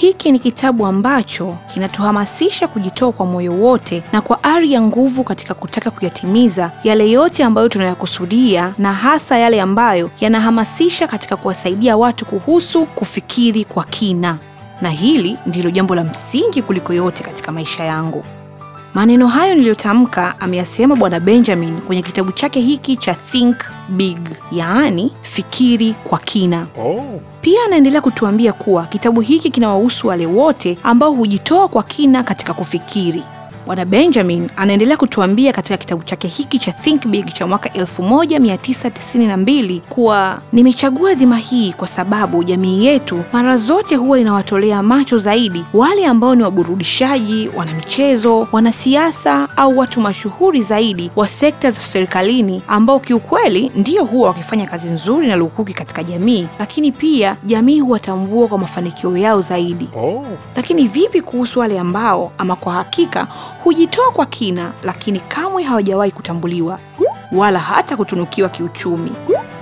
Hiki ni kitabu ambacho kinatuhamasisha kujitoa kwa moyo wote na kwa ari ya nguvu katika kutaka kuyatimiza yale yote ambayo tunayakusudia, na hasa yale ambayo yanahamasisha katika kuwasaidia watu kuhusu kufikiri kwa kina. Na hili ndilo jambo la msingi kuliko yote katika maisha yangu. Maneno hayo niliyotamka ameyasema Bwana Benjamin kwenye kitabu chake hiki cha Think Big, yaani fikiri kwa kina. Oh. Pia anaendelea kutuambia kuwa kitabu hiki kinawahusu wale wote ambao hujitoa kwa kina katika kufikiri. Bwana Benjamin anaendelea kutuambia katika kitabu chake hiki cha Think Big cha mwaka 1992 kuwa nimechagua dhima hii kwa sababu jamii yetu mara zote huwa inawatolea macho zaidi wale ambao ni waburudishaji, wanamichezo, wanasiasa au watu mashuhuri zaidi wa sekta za serikalini ambao kiukweli ndio huwa wakifanya kazi nzuri na lukuki katika jamii, lakini pia jamii huwatambua kwa mafanikio yao zaidi. Oh. Lakini vipi kuhusu wale ambao ama kwa hakika hujitoa kwa kina, lakini kamwe hawajawahi kutambuliwa wala hata kutunukiwa kiuchumi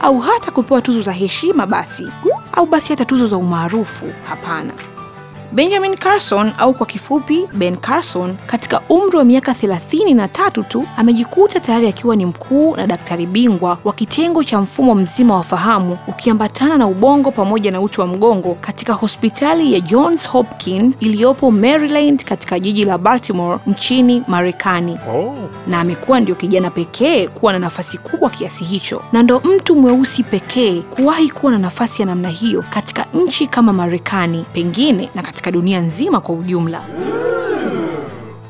au hata kupewa tuzo za heshima basi au basi hata tuzo za umaarufu? Hapana. Benjamin Carson au kwa kifupi Ben Carson, katika umri wa miaka thelathini na tatu tu amejikuta tayari akiwa ni mkuu na daktari bingwa wa kitengo cha mfumo mzima wa fahamu ukiambatana na ubongo pamoja na uti wa mgongo katika hospitali ya Johns Hopkins iliyopo Maryland katika jiji la Baltimore nchini Marekani Oh. na amekuwa ndio kijana pekee kuwa na nafasi kubwa kiasi hicho, na ndo mtu mweusi pekee kuwahi kuwa na nafasi ya namna hiyo katika nchi kama Marekani, pengine na katika dunia nzima kwa ujumla.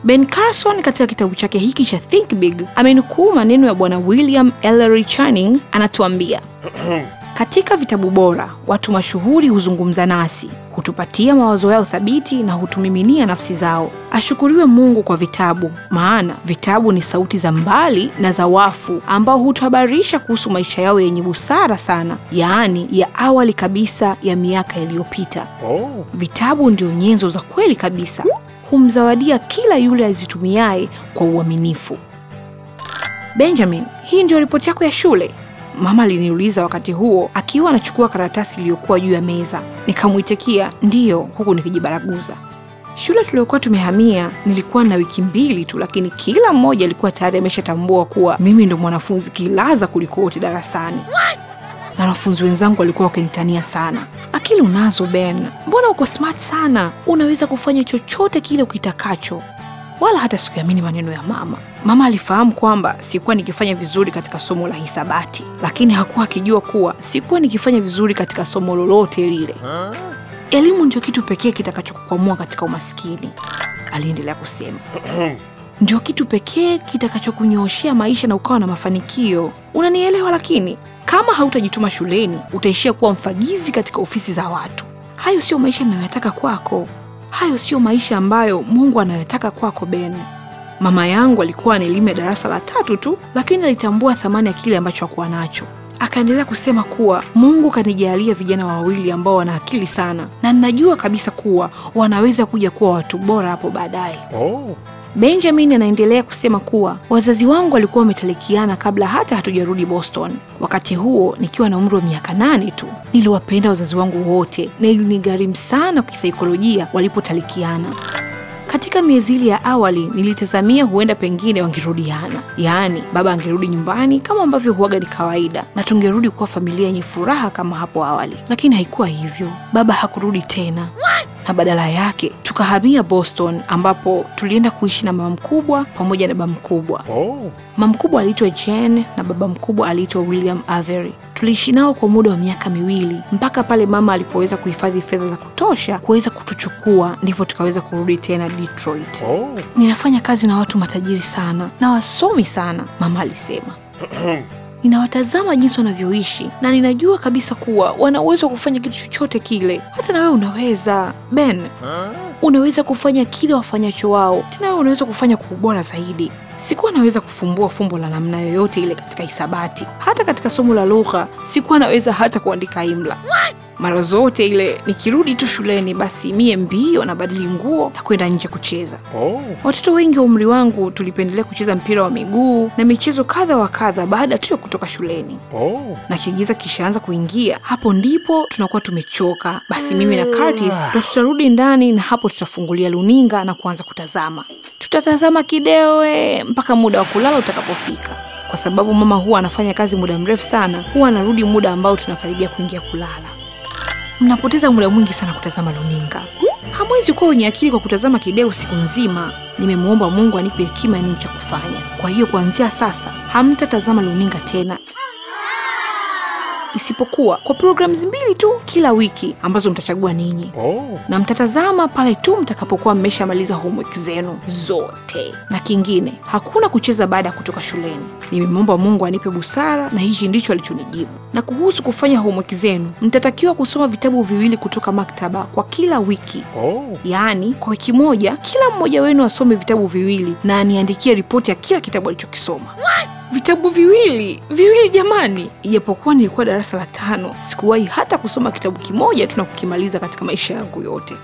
Ben Carson katika kitabu chake hiki cha Think Big amenukuu maneno ya bwana William Ellery Channing, anatuambia katika vitabu bora watu mashuhuri huzungumza nasi, hutupatia mawazo yao thabiti na hutumiminia nafsi zao. Ashukuriwe Mungu kwa vitabu, maana vitabu ni sauti za mbali na za wafu ambao hutuhabarisha kuhusu maisha yao yenye busara sana, yaani ya awali kabisa ya miaka iliyopita. Oh. Vitabu ndio nyenzo za kweli kabisa, humzawadia kila yule azitumiaye kwa uaminifu. Benjamin, hii ndio ripoti yako ya shule? Mama aliniuliza wakati huo akiwa anachukua karatasi iliyokuwa juu ya meza. Nikamwitikia ndiyo, huku nikijibaraguza. Shule tuliokuwa tumehamia nilikuwa na wiki mbili tu, lakini kila mmoja alikuwa tayari ameshatambua kuwa mimi ndo mwanafunzi kilaza kuliko wote darasani na wanafunzi wenzangu walikuwa wakinitania sana. Akili unazo Ben, mbona uko smart sana, unaweza kufanya chochote kile ukitakacho. Wala hata sikuamini maneno ya mama. Mama alifahamu kwamba sikuwa nikifanya vizuri katika somo la hisabati, lakini hakuwa akijua kuwa sikuwa nikifanya vizuri katika somo lolote lile. Elimu ndio kitu pekee kitakachokukwamua katika umaskini, aliendelea kusema. ndio kitu pekee kitakachokunyooshea maisha na ukawa na mafanikio. Unanielewa? Lakini kama hautajituma shuleni, utaishia kuwa mfagizi katika ofisi za watu. Hayo sio maisha ninayoyataka kwako. Hayo sio maisha ambayo Mungu anayotaka kwako, Ben. Mama yangu alikuwa anaelimu ya darasa la tatu tu, lakini alitambua thamani ya kile ambacho hakuwa nacho. Akaendelea kusema kuwa Mungu kanijalia vijana wawili ambao wana akili sana, na ninajua kabisa kuwa wanaweza kuja kuwa watu bora hapo baadaye. Oh. Benjamin anaendelea kusema kuwa wazazi wangu walikuwa wametalikiana kabla hata hatujarudi Boston. Wakati huo nikiwa na umri wa miaka nane tu. Niliwapenda wazazi wangu wote na ilinigharimu sana kisaikolojia walipotalikiana. Katika miezi ile ya awali nilitazamia huenda pengine wangerudiana, yaani baba angerudi nyumbani kama ambavyo huaga ni kawaida, na tungerudi kuwa familia yenye furaha kama hapo awali, lakini haikuwa hivyo. Baba hakurudi tena na badala yake tukahamia Boston ambapo tulienda kuishi na mama mkubwa pamoja na baba mkubwa. Oh. Mama mkubwa aliitwa Jane na baba mkubwa aliitwa William Avery. Tuliishi nao kwa muda wa miaka miwili mpaka pale mama alipoweza kuhifadhi fedha za kutosha kuweza kutuchukua, ndipo tukaweza kurudi tena Detroit. Oh. Ninafanya kazi na watu matajiri sana na wasomi sana, mama alisema. Ninawatazama jinsi wanavyoishi na ninajua kabisa kuwa wana uwezo wa kufanya kitu chochote kile. Hata na wewe unaweza, Ben. Unaweza kufanya kile wafanyacho wao, tena wewe unaweza kufanya kwa ubora zaidi. Sikuwa naweza kufumbua fumbo la namna yoyote ile katika hisabati. Hata katika somo la lugha sikuwa naweza hata kuandika imla. Mara zote ile nikirudi tu shuleni, basi mie mbio nabadili nguo na kwenda nje kucheza. Oh. Watoto wengi wa umri wangu tulipendelea kucheza mpira wa miguu na michezo kadha wa kadha baada tu ya kutoka shuleni Oh. na kigiza kishaanza kuingia, hapo ndipo tunakuwa tumechoka. Basi mimi na Curtis ndo tutarudi ndani, na hapo tutafungulia luninga na kuanza kutazama. Tutatazama kidewe mpaka muda wa kulala utakapofika, kwa sababu mama huwa anafanya kazi muda mrefu sana, huwa anarudi muda ambao tunakaribia kuingia kulala. Mnapoteza muda mwingi sana kutazama luninga. Hamwezi kuwa wenye akili kwa kutazama kideo siku nzima. Nimemwomba Mungu anipe hekima ya nini cha kufanya. Kwa hiyo kuanzia sasa hamtatazama luninga tena, isipokuwa kwa programs mbili tu kila wiki ambazo mtachagua ninyi Oh. na mtatazama pale tu mtakapokuwa mmeshamaliza homework zenu zote. Na kingine, hakuna kucheza baada ya kutoka shuleni. Nimemwomba Mungu anipe busara na hichi ndicho alichonijibu. Na kuhusu kufanya homework zenu, mtatakiwa kusoma vitabu viwili kutoka maktaba kwa kila wiki. Oh. Yaani, kwa wiki moja kila mmoja wenu asome vitabu viwili na aniandikie ripoti ya kila kitabu alichokisoma. Vitabu viwili viwili, jamani! Ijapokuwa nilikuwa darasa la tano, sikuwahi hata kusoma kitabu kimoja tu na kukimaliza katika maisha yangu yote.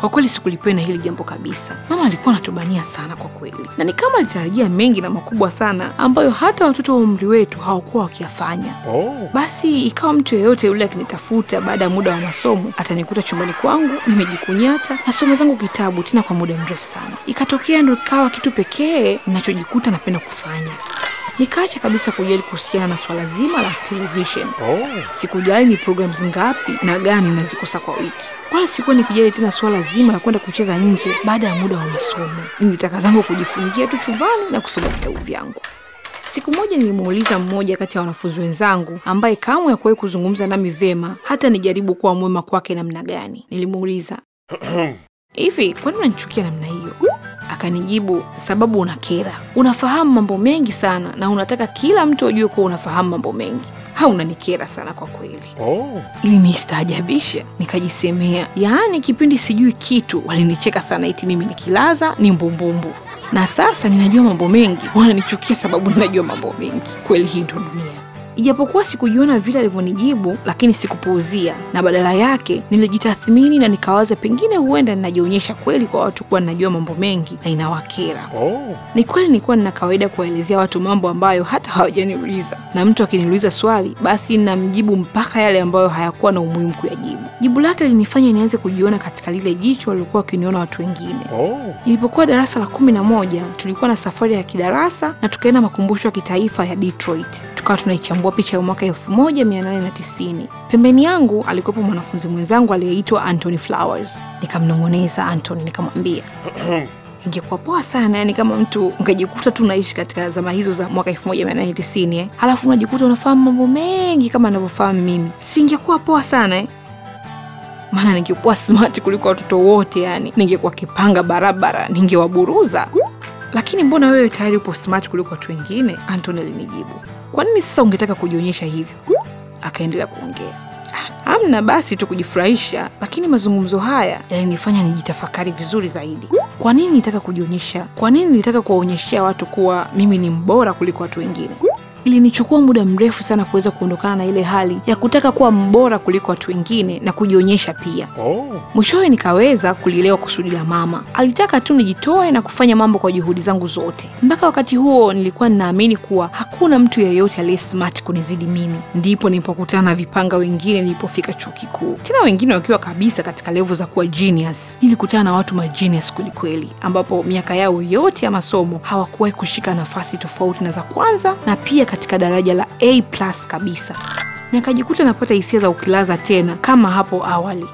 Kwa kweli sikulipenda hili jambo kabisa. Mama alikuwa anatubania sana kwa kweli, na ni kama alitarajia mengi na makubwa sana ambayo hata watoto wa umri wetu hawakuwa wakiyafanya. Oh. Basi ikawa mtu yeyote yule akinitafuta baada ya muda wa masomo atanikuta chumbani kwangu nimejikunyata nasoma zangu kitabu tena kwa muda mrefu sana. Ikatokea ndo ikawa kitu pekee ninachojikuta napenda kufanya. Nikaacha kabisa kujali kuhusiana na swala zima la television. Oh. Sikujali ni programs ngapi na gani nazikosa kwa wiki, wala sikuwa nikijali tena swala zima la kwenda kucheza nje baada ya muda wa masomo. Nilitaka zangu kujifungia tu chumbani na kusoma vitabu vyangu. Siku moja nilimuuliza mmoja kati ya wanafunzi wenzangu ambaye kamwe hakuwahi kuzungumza nami vema hata nijaribu kuwa mwema kwake namna gani. Nilimuuliza, hivi kwani unanichukia namna hiyo? Akanijibu, sababu unakera, unafahamu mambo mengi sana na unataka kila mtu ajue kuwa unafahamu mambo mengi. haunanikera sana kwa kweli. Oh. Ili nistaajabisha, nikajisemea, yaani kipindi sijui kitu walinicheka sana, eti mimi nikilaza ni mbumbumbu, na sasa ninajua mambo mengi, wananichukia sababu ninajua mambo mengi. Kweli hii ndo dunia. Ijapokuwa sikujiona vile alivyonijibu, lakini sikupuuzia, na badala yake nilijitathmini na nikawaza pengine huenda ninajionyesha kweli kwa watu kuwa ninajua mambo mengi na inawakera. Oh. Ni kweli nilikuwa nina kawaida kuwaelezea watu mambo ambayo hata hawajaniuliza, na mtu akiniuliza swali, basi namjibu mpaka yale ambayo hayakuwa na umuhimu kuyajibu. Jibu lake lilinifanya nianze kujiona katika lile jicho waliokuwa wakiniona watu wengine. Oh. Nilipokuwa darasa la kumi na moja tulikuwa na safari ya kidarasa na tukaenda makumbusho ya kitaifa ya Detroit. Tukawa tunaichambua picha ya mwaka 1890. Pembeni yangu alikuwepo mwanafunzi mwenzangu aliyeitwa Anthony Flowers. Nikamnong'oneza Anthony, nikamwambia ingekuwa poa sana yani kama mtu ungejikuta tu unaishi katika zama hizo za mwaka 1890 eh, halafu unajikuta unafahamu mambo mengi kama anavyofahamu mimi, si ingekuwa poa sana eh? maana ningekuwa smart kuliko watoto wote, yani ningekuwa kipanga barabara, ningewaburuza. Lakini mbona wewe tayari upo smart kuliko watu wengine? Anton alinijibu. Kwa nini sasa ungetaka kujionyesha hivyo? Akaendelea kuongea. Hamna Amna basi tu kujifurahisha, lakini mazungumzo haya yalinifanya nijitafakari vizuri zaidi. Kwa nini nilitaka kujionyesha? Kwa nini nilitaka kuwaonyeshea watu kuwa mimi ni mbora kuliko watu wengine? Ilinichukua muda mrefu sana kuweza kuondokana na ile hali ya kutaka kuwa mbora kuliko watu wengine na kujionyesha pia. Oh. Mwishowe nikaweza kulielewa kusudi la mama. Alitaka tu nijitoe na kufanya mambo kwa juhudi zangu zote. Mpaka wakati huo nilikuwa ninaamini kuwa hakuna mtu yeyote aliye smart kunizidi mimi. Ndipo nilipokutana na vipanga wengine nilipofika chuo kikuu, tena wengine wakiwa kabisa katika levo za kuwa genius. Nilikutana na watu magenius kwelikweli, ambapo miaka yao yote ya masomo hawakuwahi kushika nafasi tofauti na za kwanza, na pia katika daraja la A plus kabisa nikajikuta napata hisia za ukilaza tena kama hapo awali.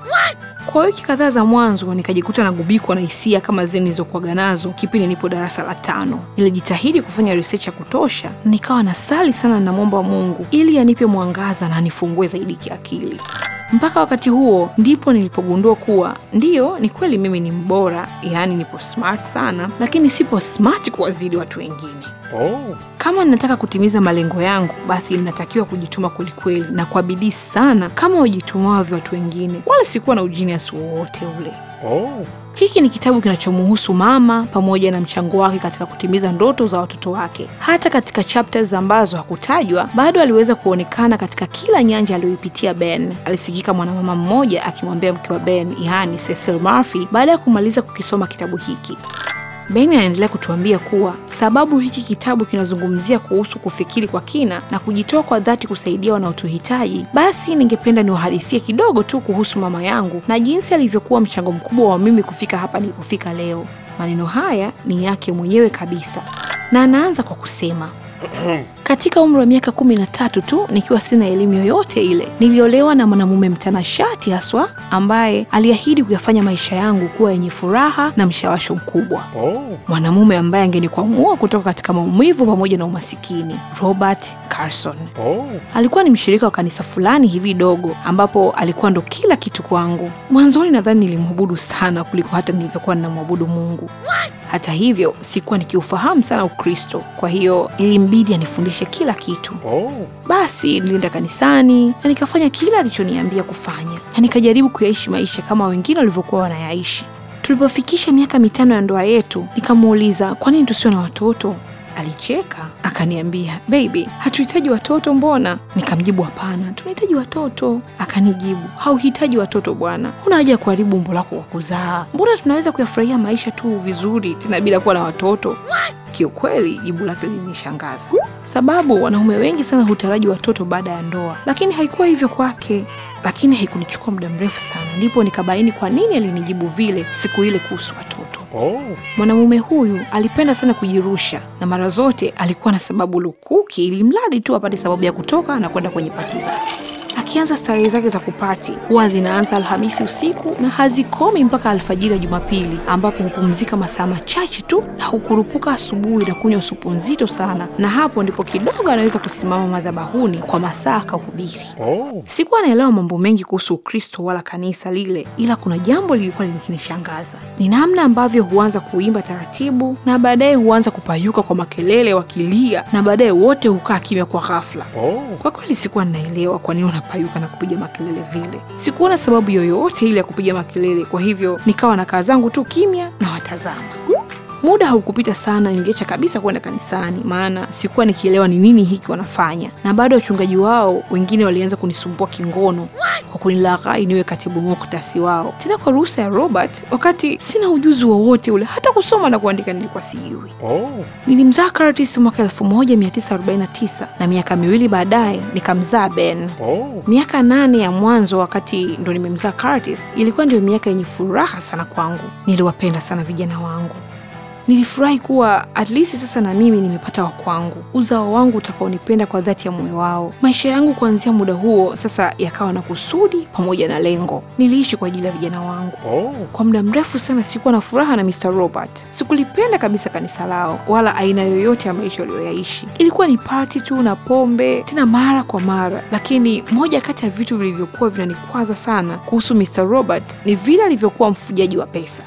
Kwa wiki kadhaa za mwanzo nikajikuta nagubikwa na hisia kama zile nilizokuwaga nazo kipindi nipo darasa la tano. Nilijitahidi kufanya research ya kutosha, nikawa nasali sana, namwomba Mungu ili anipe mwangaza na anifungue zaidi kiakili. Mpaka wakati huo ndipo nilipogundua kuwa ndiyo, ni kweli mimi ni mbora, yaani nipo smart sana, lakini sipo smart kuwazidi watu wengine. Oh. Kama ninataka kutimiza malengo yangu, basi ninatakiwa kujituma kwelikweli na kwa bidii sana kama wajitumavyo watu wengine, wala sikuwa na ujinias wowote ule. Oh. Hiki ni kitabu kinachomuhusu mama pamoja na mchango wake katika kutimiza ndoto za watoto wake. Hata katika chapters ambazo hakutajwa, bado aliweza kuonekana katika kila nyanja aliyoipitia Ben. Alisikika mwanamama mmoja akimwambia mke wa Ben, yaani Cecil Murphy, baada ya kumaliza kukisoma kitabu hiki. Ben anaendelea kutuambia kuwa sababu hiki kitabu kinazungumzia kuhusu kufikiri kwa kina na kujitoa kwa dhati kusaidia wanaotuhitaji, basi ningependa niwahadithie kidogo tu kuhusu mama yangu na jinsi alivyokuwa mchango mkubwa wa mimi kufika hapa nilipofika leo. Maneno haya ni yake mwenyewe kabisa, na anaanza kwa kusema katika umri wa miaka kumi na tatu tu nikiwa sina elimu yoyote ile, niliolewa na mwanamume mtanashati haswa, ambaye aliahidi kuyafanya maisha yangu kuwa yenye furaha na mshawasho mkubwa. Oh. Mwanamume ambaye angenikwamua kutoka katika maumivu pamoja na umasikini, Robert Carson. Oh. Alikuwa ni mshirika wa kanisa fulani hivi dogo, ambapo alikuwa ndo kila kitu kwangu. Mwanzoni nadhani nilimwabudu sana kuliko hata nilivyokuwa ninamwabudu Mungu. Hata hivyo, sikuwa nikiufahamu sana Ukristo, kwa hiyo ilimbidi anifundishe kila kitu. Oh. Basi nilienda kanisani na nikafanya kila alichoniambia kufanya, na nikajaribu kuyaishi maisha kama wengine walivyokuwa wanayaishi. Tulipofikisha miaka mitano ya ndoa yetu, nikamuuliza kwa nini tusiwe na watoto. Alicheka akaniambia, baby, hatuhitaji watoto mbona? Nikamjibu hapana, tunahitaji watoto. Akanijibu, hauhitaji watoto bwana, huna haja ya kuharibu umbo lako kwa kuzaa. Mbona tunaweza kuyafurahia maisha tu vizuri tena bila kuwa na watoto? Kiukweli jibu lake lilinishangaza, sababu wanaume wengi sana hutaraji watoto baada ya ndoa, lakini haikuwa hivyo kwake. Lakini haikunichukua muda mrefu sana, ndipo nikabaini kwa nini alinijibu vile siku ile kuhusu watoto. Oh. Mwanamume huyu alipenda sana kujirusha na mara zote alikuwa na sababu lukuki, ili mradi tu apate sababu ya kutoka na kwenda kwenye pati zake. Akianza starehe zake za kupati huwa zinaanza Alhamisi usiku na hazikomi mpaka alfajiri ya Jumapili, ambapo hupumzika masaa machache tu na hukurupuka asubuhi na kunywa supu nzito sana, na hapo ndipo kidogo anaweza kusimama madhabahuni kwa masaa akahubiri. Oh. Sikuwa naelewa mambo mengi kuhusu Ukristo wala kanisa lile, ila kuna jambo lilikuwa likinishangaza. Ni namna ambavyo huanza kuimba taratibu na baadaye huanza kupayuka kwa makelele wakilia, na baadaye wote hukaa kimya kwa ghafla. Oh. Kwa kweli sikuwa naelewa kwa nini wanapayuka na kupiga makelele vile. Sikuona sababu yoyote ile ya kupiga makelele, kwa hivyo nikawa na kaa zangu tu kimya na watazama. Muda haukupita sana, niliacha kabisa kwenda kanisani, maana sikuwa nikielewa ni nini hiki wanafanya, na bado wachungaji wao wengine walianza kunisumbua kingono kwa kunilaghai niwe katibu muktasi wao, tena kwa ruhusa ya Robert, wakati sina ujuzi wowote ule, hata kusoma na kuandika nilikuwa sijui. Oh. Nilimzaa Curtis mwaka 1949 na miaka miwili baadaye nikamzaa Ben. Oh. Miaka nane ya mwanzo wakati ndo nimemzaa Curtis ilikuwa ndio miaka yenye furaha sana kwangu. Niliwapenda sana vijana wangu. Nilifurahi kuwa at least sasa na mimi nimepata wa kwangu, uzao wangu utakaonipenda kwa dhati ya moyo wao. Maisha yangu kuanzia muda huo sasa yakawa na kusudi pamoja na lengo. Niliishi kwa ajili ya vijana wangu. Oh. Kwa muda mrefu sana sikuwa na furaha na Mr. Robert. Sikulipenda kabisa kanisa lao wala aina yoyote ya maisha waliyoyaishi. Ilikuwa ni party tu na pombe, tena mara kwa mara. Lakini moja kati ya vitu vilivyokuwa vinanikwaza sana kuhusu Mr. Robert ni vile alivyokuwa mfujaji wa pesa.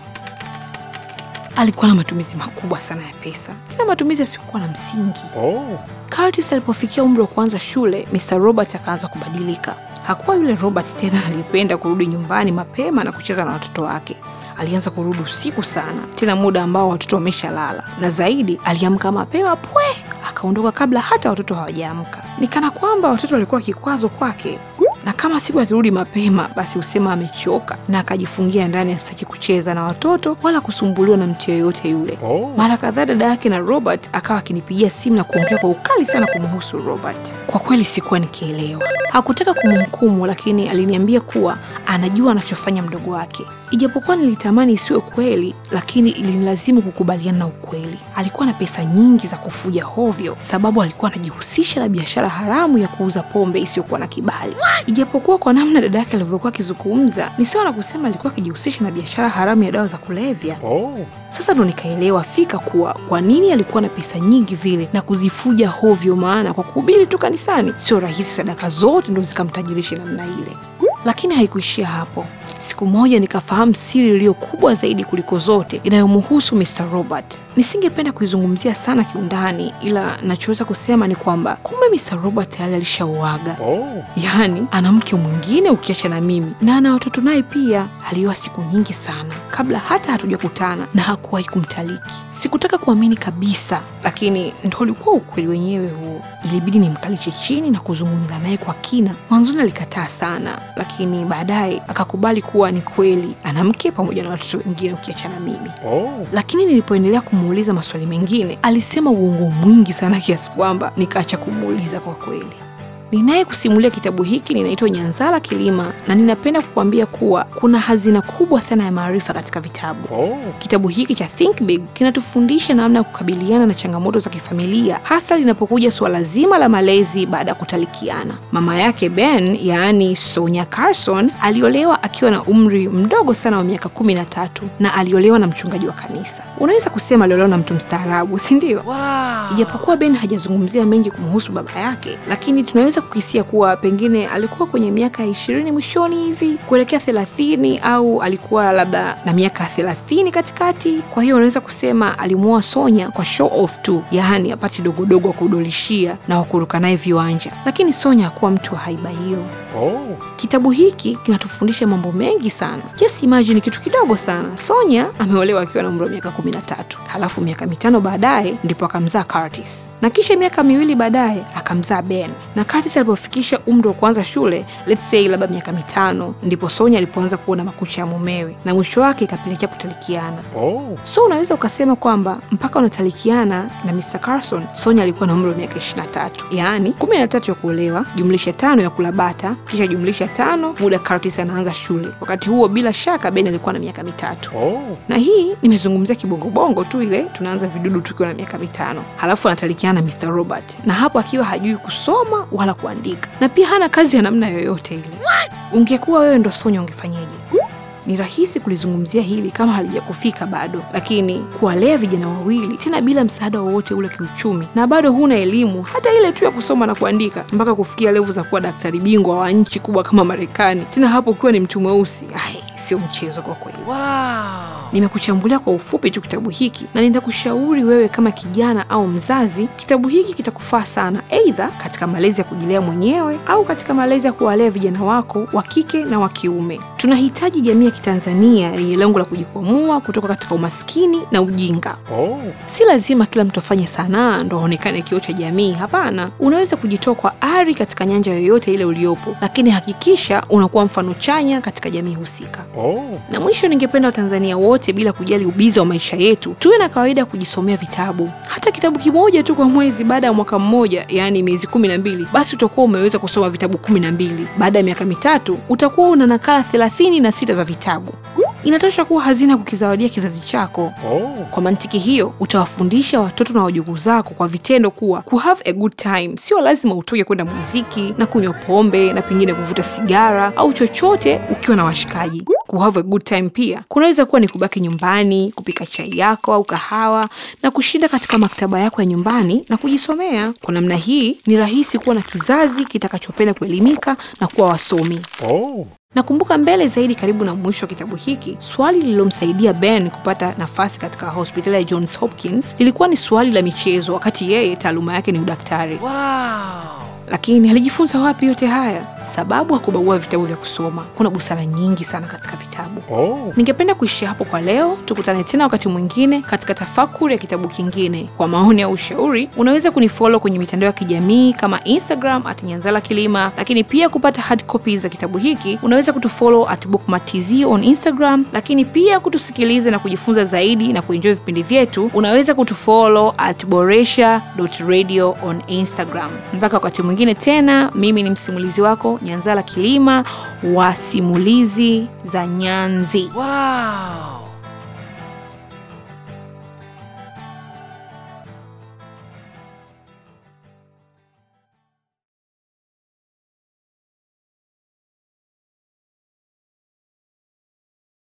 Alikuwa na matumizi makubwa sana ya pesa, tena matumizi yasiyokuwa na msingi. Oh. Curtis alipofikia umri wa kuanza shule, Mr. Robert akaanza kubadilika. Hakuwa yule Robert tena alipenda kurudi nyumbani mapema na kucheza na watoto wake. Alianza kurudi usiku sana, tena muda ambao watoto wameshalala, na zaidi aliamka mapema pwe, akaondoka kabla hata watoto hawajaamka. Ni kana kwamba watoto walikuwa kikwazo kwake, na kama siku akirudi mapema, basi husema amechoka na akajifungia ndani, asitaki kucheza na watoto wala kusumbuliwa na mtu yeyote yule. Oh. Mara kadhaa dada yake na Robert akawa akinipigia simu na kuongea kwa ukali sana kumhusu Robert. Kwa kweli sikuwa nikielewa. Hakutaka kumhukumu, lakini aliniambia kuwa anajua anachofanya mdogo wake. Ijapokuwa nilitamani isiwe kweli, lakini ilinilazimu kukubaliana na ukweli. Alikuwa na pesa nyingi za kufuja hovyo, sababu alikuwa anajihusisha na biashara haramu ya kuuza pombe isiyokuwa na kibali. Ijapokuwa kwa namna dada yake alivyokuwa akizungumza, ni sawa na kusema alikuwa akijihusisha na biashara haramu ya dawa za kulevya. Oh. Sasa ndo nikaelewa fika kuwa kwa nini alikuwa na pesa nyingi vile na kuzifuja hovyo, maana kwa kuhubiri tu kanisani sio rahisi sadaka zote ndo zikamtajirisha namna ile. Lakini haikuishia hapo. Siku moja nikafahamu siri iliyo kubwa zaidi kuliko zote inayomhusu Mr. Robert. Nisingependa kuizungumzia sana kiundani, ila nachoweza kusema ni kwamba kumbe Mr. Robert tayari alishauaga. Oh. Yaani ana mke mwingine ukiacha na mimi, na ana watoto naye pia. Alioa siku nyingi sana kabla hata hatujakutana na hakuwahi kumtaliki. Sikutaka kuamini kabisa, lakini ndo ulikuwa ukweli wenyewe huo. Ilibidi nimkalishe chini na kuzungumza naye kwa kina. Mwanzoni alikataa sana, lakini baadaye akakubali kuwa ni kweli ana mke pamoja na watoto wengine ukiachana mimi Oh. lakini nilipoendelea kumuuliza maswali mengine alisema uongo mwingi sana kiasi kwamba nikaacha kumuuliza kwa kweli. Ninaye kusimulia kitabu hiki ninaitwa Nyanzala Kilima, na ninapenda kukuambia kuwa kuna hazina kubwa sana ya maarifa katika vitabu. Oh. Kitabu hiki cha Think Big kinatufundisha namna ya kukabiliana na changamoto za kifamilia, hasa linapokuja suala zima la malezi baada ya kutalikiana. Mama yake Ben, yaani Sonia Carson, aliolewa akiwa na umri mdogo sana wa miaka kumi na tatu na aliolewa na mchungaji wa kanisa. Unaweza kusema aliolewa na mtu mstaarabu, si ndio? Ijapokuwa Ben hajazungumzia mengi kumhusu baba yake, lakini tunaweza kukisia kuwa pengine alikuwa kwenye miaka ya ishirini mwishoni hivi kuelekea thelathini au alikuwa labda na miaka thelathini katikati. Kwa hiyo unaweza kusema alimuoa Sonya kwa show off tu, yaani apate dogodogo wa kudolishia na wakuruka naye viwanja, lakini Sonya hakuwa mtu wa haiba hiyo. Oh. Kitabu hiki kinatufundisha mambo mengi sana. Just imagine kitu kidogo sana. Sonya ameolewa akiwa na umri wa miaka kumi na tatu, halafu miaka mitano baadaye ndipo akamzaa Curtis, na kisha miaka miwili baadaye akamzaa Ben. Na Curtis alipofikisha umri wa kuanza shule, let's say labda miaka mitano, ndipo Sonya alipoanza kuona makucha ya mumewe, na mwisho wake ikapelekea kutalikiana. Oh. So unaweza ukasema kwamba mpaka unatalikiana na Mr. Carson, Sonya alikuwa na umri wa miaka 23, yaani 13 ya kuolewa jumlisha tano ya kulabata kisha jumlisha tano muda Curtis anaanza shule. Wakati huo bila shaka Ben alikuwa na miaka mitatu Oh. na hii nimezungumzia kibongobongo tu, ile tunaanza vidudu tukiwa na miaka mitano, halafu anatalikiana na Mr. Robert, na hapo akiwa hajui kusoma wala kuandika, na pia hana kazi ya namna yoyote ile. Ungekuwa wewe ndo Sonya, ungefanyeje? Ni rahisi kulizungumzia hili kama halijakufika bado, lakini kuwalea vijana wawili tena bila msaada wowote ule kiuchumi, na bado huna elimu hata ile tu ya kusoma na kuandika, mpaka kufikia levu za kuwa daktari bingwa wa nchi kubwa kama Marekani, tena hapo ukiwa ni mtu mweusi, ai, sio mchezo kwa kweli. Nimekuchambulia kwa ufupi tu kitabu hiki na nitakushauri wewe kama kijana au mzazi, kitabu hiki kitakufaa sana, aidha katika malezi ya kujilea mwenyewe au katika malezi ya kuwalea vijana wako wa kike na wa kiume. Tunahitaji jamii ya Kitanzania yenye lengo la kujikwamua kutoka katika umaskini na ujinga. Oh. Si lazima kila mtu afanye sanaa ndo aonekane kioo cha jamii. Hapana, unaweza kujitoa kwa ari katika nyanja yoyote ile uliopo, lakini hakikisha unakuwa mfano chanya katika jamii husika. Oh. Na mwisho, ningependa Watanzania wote bila kujali ubizi wa maisha yetu tuwe na kawaida ya kujisomea vitabu, hata kitabu kimoja tu kwa mwezi. Baada ya mwaka mmoja, yaani miezi kumi na mbili, basi utakuwa umeweza kusoma vitabu kumi na mbili. Baada ya miaka mitatu utakuwa una nakala thelathini na sita za vitabu. Inatosha kuwa hazina kukizawadia kizazi chako. Oh. Kwa mantiki hiyo, utawafundisha watoto na wajukuu zako kwa vitendo kuwa ku have a good time sio lazima utoke kwenda muziki na kunywa pombe na pengine kuvuta sigara au chochote ukiwa na washikaji. Ku have a good time pia kunaweza kuwa ni kubaki nyumbani, kupika chai yako au kahawa na kushinda katika maktaba yako ya nyumbani na kujisomea. Kwa namna hii, ni rahisi kuwa na kizazi kitakachopenda kuelimika na kuwa wasomi. Oh. Nakumbuka mbele zaidi, karibu na mwisho wa kitabu hiki, swali lililomsaidia Ben kupata nafasi katika hospitali ya Johns Hopkins lilikuwa ni swali la michezo, wakati yeye taaluma yake ni udaktari. Lakini alijifunza wapi yote haya? Sababu hakubagua vitabu vya kusoma. Kuna busara nyingi sana katika vitabu. Oh. Ningependa kuishia hapo kwa leo. Tukutane tena wakati mwingine katika tafakuri ya kitabu kingine. Kwa maoni au ushauri, unaweza kunifolo kwenye mitandao ya kijamii kama Instagram at Nyanzala Kilima, lakini pia kupata hard copies za kitabu hiki unaweza kutufolo at bookmarktz on Instagram, lakini pia kutusikiliza na kujifunza zaidi na kuenjoy vipindi vyetu unaweza kutufolo at boresha radio on Instagram. Mpaka wakati mwingine tena, mimi ni msimulizi wako Nyanzala Kilima wa simulizi za Nyanzi. Wow.